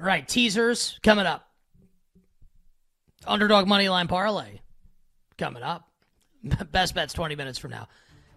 All right, teasers coming up. Underdog money line parlay coming up. Best bets 20 minutes from now.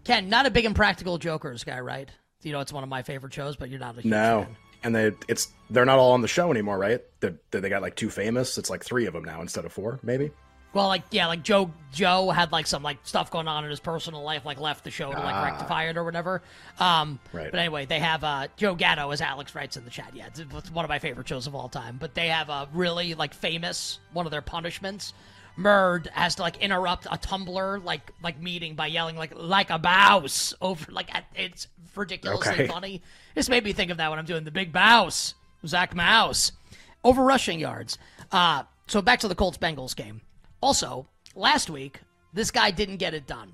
Ken, not a big impractical jokers guy, right? You know, it's one of my favorite shows, but you're not a huge No, fan. and they it's they're not all on the show anymore, right? They, they got like two famous. It's like three of them now instead of four, maybe. Well, like yeah, like Joe Joe had like some like stuff going on in his personal life, like left the show to like Ah. rectify it or whatever. Um, Right. But anyway, they have uh, Joe Gatto, as Alex writes in the chat. Yeah, it's, one of my favorite shows of all time. But they have a really like famous one of their punishments. Murr has to like interrupt a Tumblr like like meeting by yelling like like a bouse over like at- it's ridiculously Okay. funny. This made me think of that when I'm doing the big bouse, Zach Mouse, over rushing yards. Uh, so back to the Colts Bengals game. Also, last week this guy didn't get it done.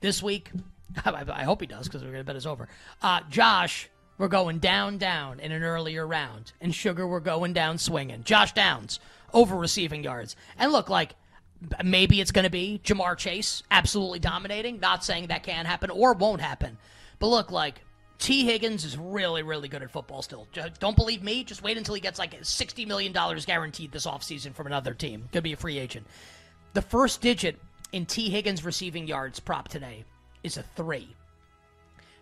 This week, I, hope he does because we're gonna bet it's over. Uh, Josh, we're going down, down in an earlier round, and Sugar, we're going down swinging. Josh Downs over receiving yards, and look like maybe it's going to be Ja'Marr Chase absolutely dominating. Not saying that can happen or won't happen, but look like Tee Higgins is really, really good at football still. Don't believe me? Just wait until he gets like $60 million guaranteed this offseason from another team. Could be a free agent. The first digit in Tee Higgins receiving yards prop today is a three.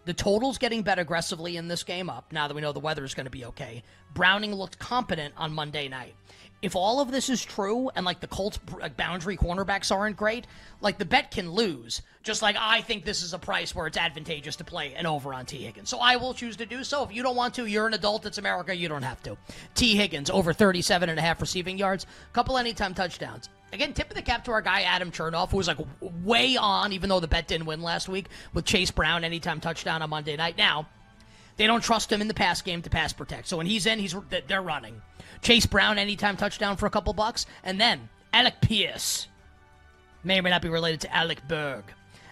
The total's getting bet aggressively in this game up now that we know the weather is going to be okay. Browning looked competent on Monday night. If all of this is true and like the Colts boundary cornerbacks aren't great, like the bet can lose. Just like I think this is a price where it's advantageous to play an over on Tee Higgins. So I will choose to do so. If you don't want to, you're an adult, it's America, you don't have to. Tee Higgins over 37 and a half receiving yards, couple anytime touchdowns. Again, tip of the cap to our guy Adam Chernoff, who was like way on, even though the bet didn't win last week, with Chase Brown anytime touchdown on Monday night. Now, they don't trust him in the pass game to pass protect. So when he's in, he's they're running. Chase Brown anytime touchdown for a couple bucks, and then Alec Pierce may or may not be related to Alec Berg.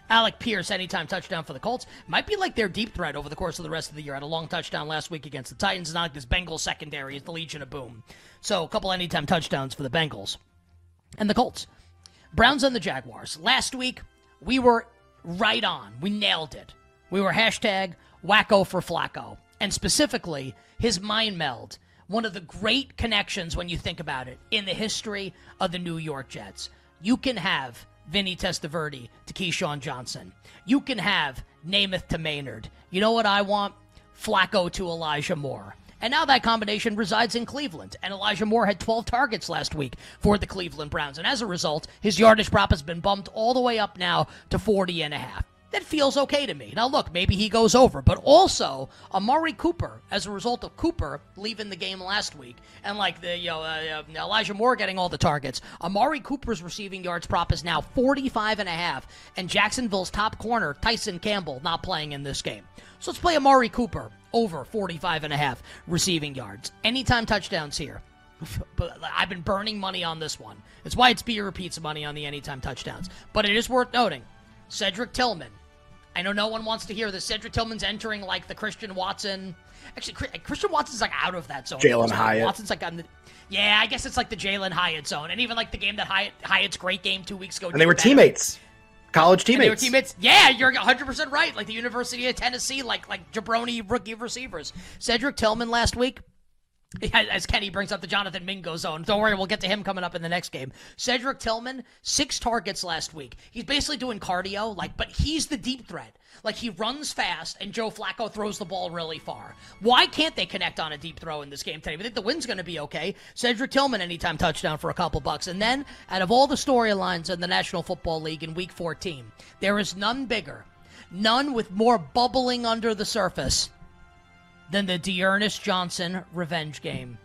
Alec Pierce anytime touchdown for the Colts might be like their deep threat over the course of the rest of the year. Had a long touchdown last week against the Titans. Not like this Bengals secondary is the Legion of Boom. So a couple anytime touchdowns for the Bengals and the Colts. Browns and the Jaguars. Last week, we were right on. We nailed it. We were hashtag wacko for Flacco. And specifically, his mind meld. One of the great connections when you think about it in the history of the New York Jets. You can have Vinny Testaverde to Keyshawn Johnson. You can have Namath to Maynard. You know what I want? Flacco to Elijah Moore. And now that combination resides in Cleveland. And Elijah Moore had 12 targets last week for the Cleveland Browns. And as a result, his yardage prop has been bumped all the way up now to 40 and a half. That feels okay to me. Now, look, maybe he goes over, but also Amari Cooper, as a result of Cooper leaving the game last week, and like the you know uh, Elijah Moore getting all the targets, Amari Cooper's receiving yards prop is now 45 and a half, and Jacksonville's top corner Tyson Campbell not playing in this game. So let's play Amari Cooper over 45 and a half receiving yards. Anytime touchdowns here. But I've been burning money on this one. It's why it's beer repeats money on the anytime touchdowns. But it is worth noting Cedric Tillman. I know no one wants to hear this. Cedric Tillman's entering like the Christian Watson. Actually, Chri- Christian Watson's like out of that zone. Jalin Hyatt. Watson's like on the. Yeah, I guess it's like the Jalin Hyatt zone, and even like the game that Hyatt Hyatt's great game two weeks ago. And they were better. teammates, college And they were teammates. teammates. Yeah, you're 100 percent right. Like the University of Tennessee, like like jabroni rookie receivers. Cedric Tillman last week. As Kenny brings up the Jonathan Mingo zone. Don't worry, we'll get to him coming up in the next game. Cedric Tillman, six targets last week. He's basically doing cardio, like, but he's the deep threat. Like he runs fast, and Joe Flacco throws the ball really far. Why can't they connect on a deep throw in this game today? We think the win's going to be okay. Cedric Tillman, anytime touchdown for a couple bucks, and then out of all the storylines in the National Football League in Week 14, there is none bigger, none with more bubbling under the surface than the D'Ernest Johnson revenge game.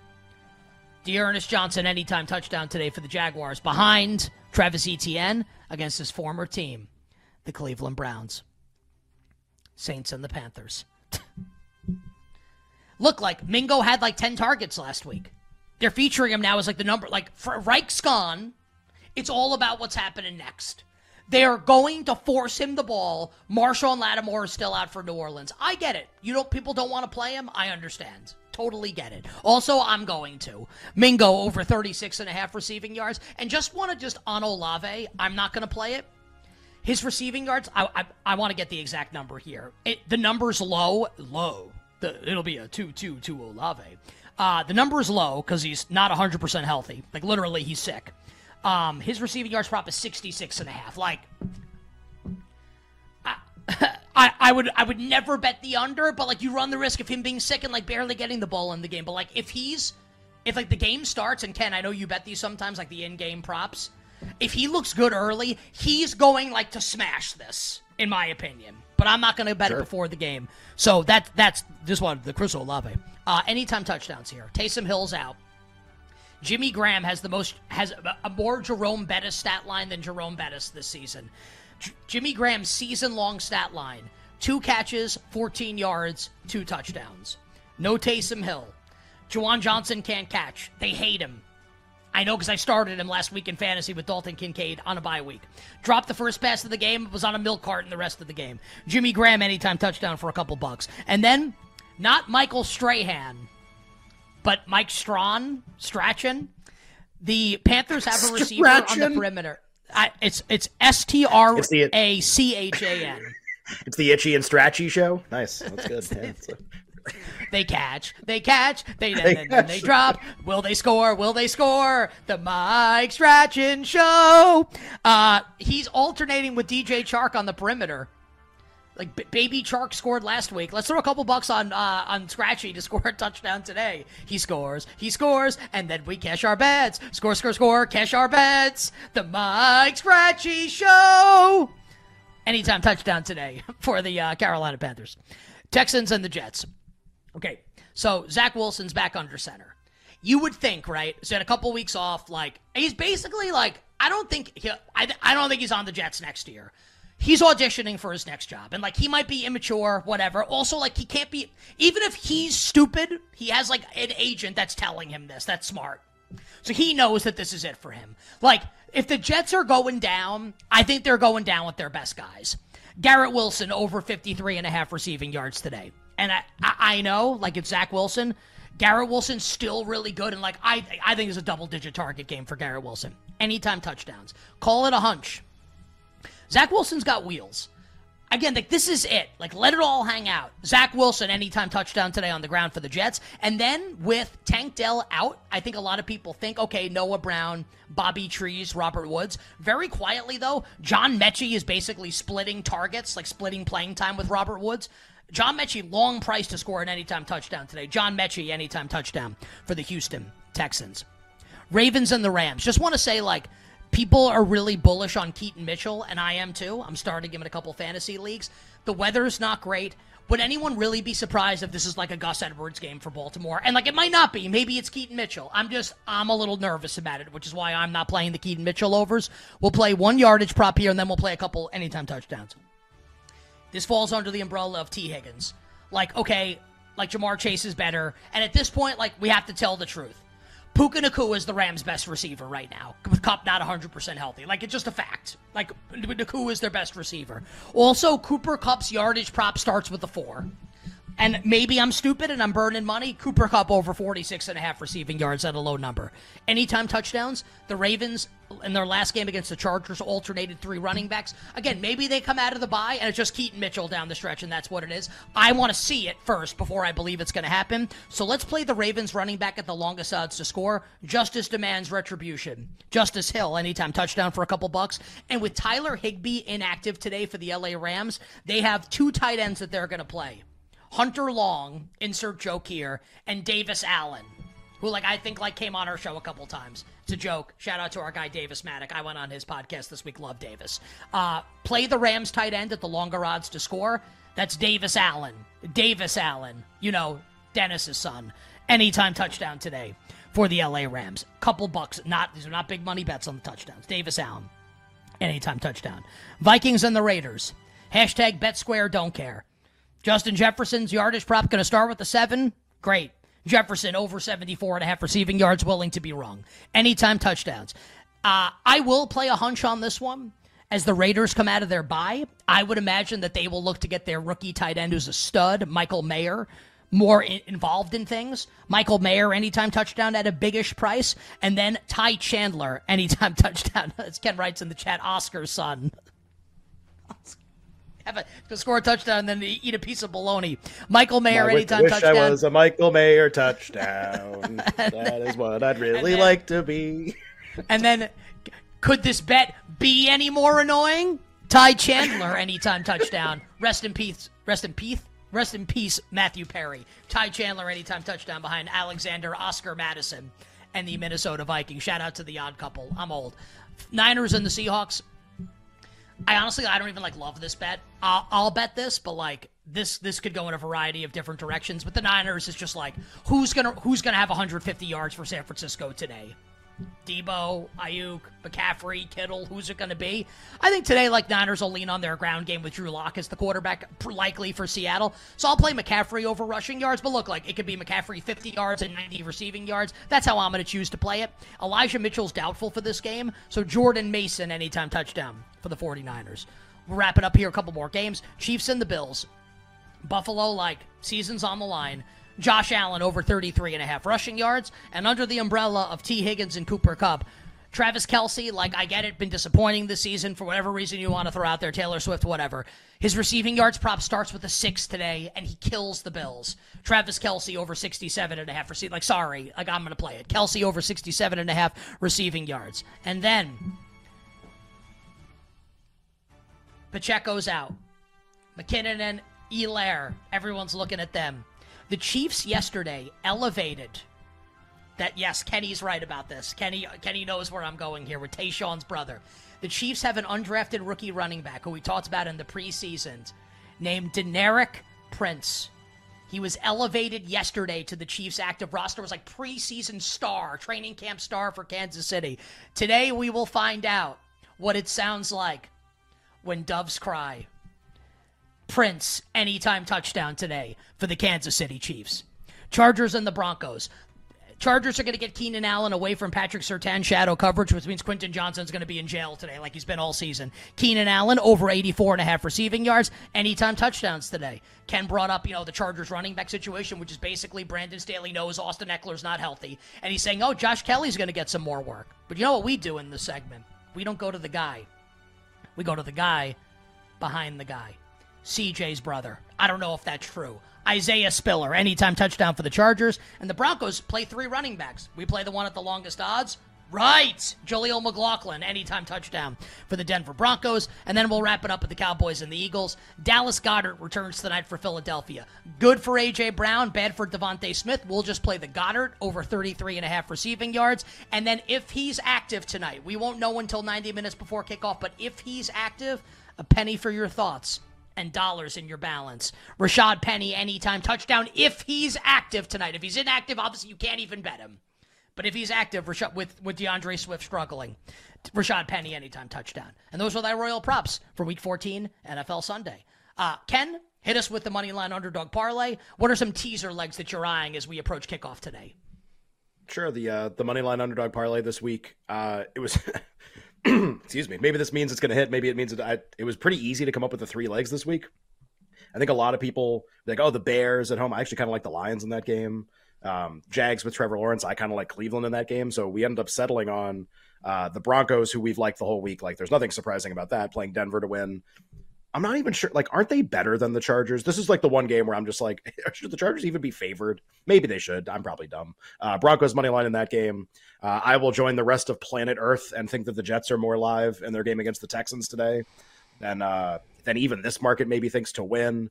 D'Ernest Johnson, anytime touchdown today for the Jaguars, behind Travis Etienne against his former team, the Cleveland Browns. Saints and the Panthers. Look, like Mingo had like 10 targets last week. They're featuring him now as like the number, like for Reich's gone. It's all about what's happening next. They are going to force him the ball. Marshon Lattimore is still out for New Orleans. I get it. You don't people don't want to play him. I understand. Totally get it. Also, I'm going to. Mingo over 36 and a half receiving yards. And just want to just on Olave, I'm not going to play it. His receiving yards, I, I, I want to get the exact number here. It, the number's low, low. the it'll be a 2-2-2 Olave. Uh, the number is low because he's not 100% healthy. Like, literally, he's sick. Um, his receiving yards prop is 66 and a half. Like, I, I, I would I would never bet the under, but like you run the risk of him being sick and like barely getting the ball in the game. But like if he's if like the game starts and Ken, I know you bet these sometimes like the in-game props. If he looks good early, he's going like to smash this, in my opinion. But I'm not going to bet Sure. it before the game. So that that's this one, the Chris Olave. Uh, anytime touchdowns here. Taysom Hill's out. Jimmy Graham has the most has a, more Jerome Bettis stat line than Jerome Bettis this season. J- Jimmy Graham's season long stat line: two catches, 14 yards, two touchdowns. No Taysom Hill. Juwan Johnson can't catch. They hate him. I know because I started him last week in fantasy with Dalton Kincaid on a bye week. Dropped the first pass of the game, was on a milk carton the rest of the game. Jimmy Graham anytime touchdown for a couple bucks. And then, not Michael Strahan, but Mike Strawn, Strachan. The Panthers have a receiver on the perimeter. I, it's it's S T R It's the- A C H A N. It's the Itchy and Strachy show. Nice. That's good. Yeah, it's a- They catch, they catch, they then, They then, then they drop. Will they score? Will they score? The Mike Strachan Show. Uh, he's alternating with DJ Chark on the perimeter. Like B- Baby Chark scored last week. Let's throw a couple bucks on uh, on Scratchy to score a touchdown today. He scores, he scores, and then we cash our bets. Score, score, score, cash our bets. The Mike Scratchy Show. Anytime touchdown today for the uh, Carolina Panthers, Texans and the Jets. Okay, so Zach Wilson's back under center. You would think, right? So had a couple weeks off. Like he's basically like I don't think he, I, I don't think he's on the Jets next year. He's auditioning for his next job, and like he might be immature, whatever. Also, like he can't be. Even if he's stupid, he has like an agent that's telling him this. That's smart. So he knows that this is it for him. Like, if the Jets are going down, I think they're going down with their best guys. Garrett Wilson over 53 and a half receiving yards today. And I, I, know, like it's Zach Wilson. Garrett Wilson's still really good, and like I, I think it's a double digit target game for Garrett Wilson. Anytime touchdowns. Call it a hunch. Zach Wilson's got wheels. Again, like this is it. Like let it all hang out. Zach Wilson, anytime touchdown today on the ground for the Jets, and then with Tank Dell out, I think a lot of people think, okay, Noah Brown, Bobby Trees, Robert Woods. Very quietly though, John Metchie is basically splitting targets, like splitting playing time with Robert Woods. John Metchie, long price to score an anytime touchdown today. John Metchie, anytime touchdown for the Houston Texans. Ravens and the Rams. Just want to say, like, people are really bullish on Keaton Mitchell, and I am too. I'm starting him in a couple fantasy leagues. The weather is not great. Would anyone really be surprised if this is like a Gus Edwards game for Baltimore? And like, it might not be. Maybe it's Keaton Mitchell. I'm just, I'm a little nervous about it, which is why I'm not playing the Keaton Mitchell overs. We'll play one yardage prop here, and then we'll play a couple anytime touchdowns. This falls under the umbrella of Tee Higgins. Like, okay, like Ja'Marr Chase is better. And at this point, like, we have to tell the truth. Puka Nacua is the Rams' best receiver right now, with Kupp not 100% healthy. Like, it's just a fact. Like, Nacua is their best receiver. Also, Cooper Kupp's yardage prop starts with a four. And maybe I'm stupid and I'm burning money. Cooper Kupp over 46 and a half receiving yards at a low number. Anytime touchdowns, the Ravens in their last game against the Chargers alternated three running backs. Again, maybe they come out of the bye and it's just Keaton Mitchell down the stretch and that's what it is. I want to see it first before I believe it's going to happen. So let's play the Ravens running back at the longest odds to score. Justice demands retribution. Justice Hill, anytime touchdown for a couple bucks. And with Tyler Higbee inactive today for the LA Rams, they have two tight ends that they're going to play. Hunter Long, insert joke here, and Davis Allen, who like I think like came on our show a couple times. It's a joke. Shout out to our guy Davis Mattek. I went on his podcast this week. Love Davis. Uh, play the Rams tight end at the longer odds to score. That's Davis Allen. Davis Allen. You know Dennis's son. Anytime touchdown today for the LA Rams. Couple bucks. Not these are not big money bets on the touchdowns. Davis Allen. Anytime touchdown. Vikings and the Raiders. Hashtag bet square don't care. Justin Jefferson's yardage prop going to start with the seven. Great. Jefferson over 74 and a half receiving yards, willing to be wrong. Anytime touchdowns. Uh, I will play a hunch on this one. As the Raiders come out of their bye, I would imagine that they will look to get their rookie tight end, who's a stud, Michael Mayer, more in- involved in things. Michael Mayer, anytime touchdown at a biggish price. And then Ty Chandler, anytime touchdown. As Ken writes in the chat, Oscar's son. have a to score a touchdown and then eat a piece of bologna. Michael Mayer I anytime wish touchdown. I was a Michael Mayer touchdown. that is what I'd really then- like to be. And then, could this bet be any more annoying? Ty Chandler, anytime touchdown. Rest in peace. Rest in peace. Rest in peace, Matthew Perry. Ty Chandler, anytime touchdown behind Alexander Oscar Madison and the Minnesota Vikings. Shout out to the odd couple. I'm old. Niners and the Seahawks. I honestly, I don't even like love this bet. I'll, I'll bet this, but like this, this could go in a variety of different directions. But the Niners is just like who's gonna who's gonna have 150 yards for San Francisco today? Deebo, Aiyuk, McCaffrey, Kittle, who's it to be? I think today, like Niners will lean on their ground game with Drew Lock as the quarterback, likely for Seattle. So I'll play McCaffrey over rushing yards. But look, like it could be McCaffrey 50 yards and 90 receiving yards. That's how I'm to choose to play it. Elijah Mitchell's doubtful for this game, so Jordan Mason anytime touchdown for the 49ers. We'll wrap it up here. A couple more games. Chiefs and the Bills. Buffalo, like, season's on the line. Josh Allen over 33 and a half rushing yards. And under the umbrella of Tee Higgins and Cooper Kupp, Travis Kelce, like, I get it, been disappointing this season for whatever reason you want to throw out there, Taylor Swift, whatever. His receiving yards prop starts with a six today, and he kills the Bills. Travis Kelce over 67 and a half receiving. Like, sorry, like, I'm going to play it. Kelce over 67 and a half receiving yards. And then Pacheco's out. McKinnon and Helaire, everyone's looking at them. The Chiefs yesterday elevated that yes, Kenny's right about this. Kenny Kenny knows where I'm going here with Tayshaun's brother. The Chiefs have an undrafted rookie running back who we talked about in the preseason named Deneric Prince. He was elevated yesterday to the Chiefs active roster. Was like preseason star, training camp star for Kansas City. Today we will find out what it sounds like when doves cry. Prince, anytime touchdown today for the Kansas City Chiefs. Chargers and the Broncos. Chargers are going to get Keenan Allen away from Patrick Surtain shadow coverage, which means Quentin Johnston's going to be in jail today, like he's been all season. Keenan Allen over 84 and a half receiving yards, anytime touchdowns today. Ken brought up, you know, the Chargers running back situation, which is basically Brandon Staley knows Austin Ekeler's not healthy, and he's saying, "Oh, Josh Kelley's going to get some more work." But you know what we do in this segment? We don't go to the guy. We go to the guy behind the guy. CJ's brother. I don't know if that's true. Isaiah Spiller, anytime touchdown for the Chargers. And the Broncos play three running backs. We play the one at the longest odds. Right. Jaleel McLaughlin, anytime touchdown for the Denver Broncos. And then we'll wrap it up with the Cowboys and the Eagles. Dallas Goedert returns tonight for Philadelphia. Good for A.J. Brown, bad for DeVonta Smith. We'll just play the Goedert over 33 and a half receiving yards. And then if he's active tonight, we won't know until 90 minutes before kickoff, but if he's active, a penny for your thoughts and dollars in your balance. Rashad Penny, anytime touchdown if he's active tonight. If he's inactive, obviously you can't even bet him. But if he's active, Rashad, with with D'Andre Swift struggling, Rashad Penny anytime touchdown. And those are thy royal props for Week 14 NFL Sunday. Uh, Ken, hit us with the money line underdog parlay. What are some teaser legs that you're eyeing as we approach kickoff today? Sure, the uh, the money line underdog parlay this week. Uh, it was, excuse me. Maybe this means it's going to hit. Maybe it means it. I, it was pretty easy to come up with the three legs this week. I think a lot of people like, oh, the Bears at home. I actually kind of like the Lions in that game. Um, Jags with Trevor Lawrence. I kind of like Cleveland in that game. So we ended up settling on uh, the Broncos, who we've liked the whole week. Like, there's nothing surprising about that. Playing Denver to win. I'm not even sure. Like, aren't they better than the Chargers? This is like the one game where I'm just like, should the Chargers even be favored? Maybe they should. I'm probably dumb. Uh, Broncos money line in that game. Uh, I will join the rest of planet Earth and think that the Jets are more live in their game against the Texans today than uh, than even this market maybe thinks to win.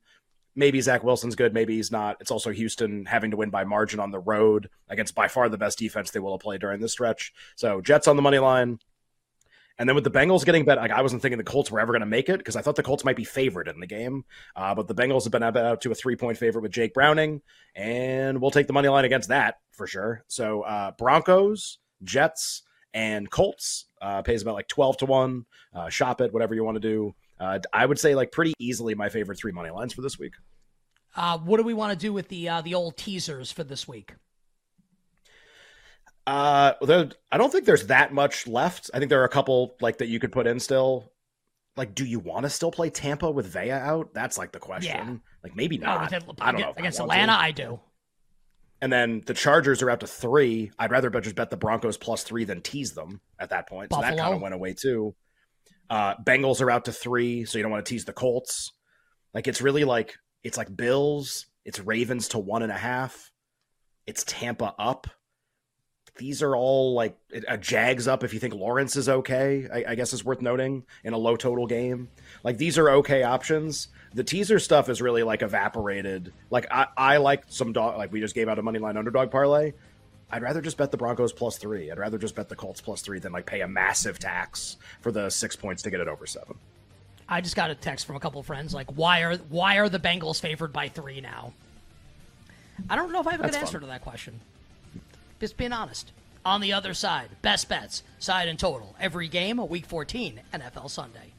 Maybe Zach Wilson's good. Maybe he's not. It's also Houston having to win by margin on the road against by far the best defense they will play during this stretch. So Jets on the money line. And then with the Bengals getting bet, like I wasn't thinking the Colts were ever going to make it because I thought the Colts might be favored in the game. Uh, but the Bengals have been out to a three point favorite with Jake Browning, and we'll take the money line against that for sure. So uh, Broncos, Jets, and Colts uh, pays about like twelve to one. Uh, shop it, whatever you want to do. Uh, I would say like pretty easily my favorite three money lines for this week. Uh, what do we want to do with the uh, the old teasers for this week? Uh, there, I don't think there's that much left. I think there are a couple like that you could put in still. Like, do you want to still play Tampa with Vea out? That's like the question. Yeah. Like, maybe not. with- I don't know. if I against Atlanta, to. I do. And then the Chargers are out to three. I'd rather just bet the Broncos plus three than tease them at that point. So that kind of went away too. Uh, Bengals are out to three, so you don't want to tease the Colts. Like it's really like it's like Bills, it's Ravens to one and a half, it's Tampa up. These are all like a Jags up if you think Lawrence is okay. I, I guess is worth noting in a low total game. Like these are okay options. The teaser stuff is really like evaporated. Like I, I like some dog. Like we just gave out a money line underdog parlay. I'd rather just bet the Broncos plus three. I'd rather just bet the Colts plus three than like pay a massive tax for the six points to get it over seven. I just got a text from a couple of friends like, why are why are the Bengals favored by three now? I don't know if I have a That's good answer fun. to that question. Just being honest. On the other side, best bets, side and total, every game, a week 14, NFL Sunday.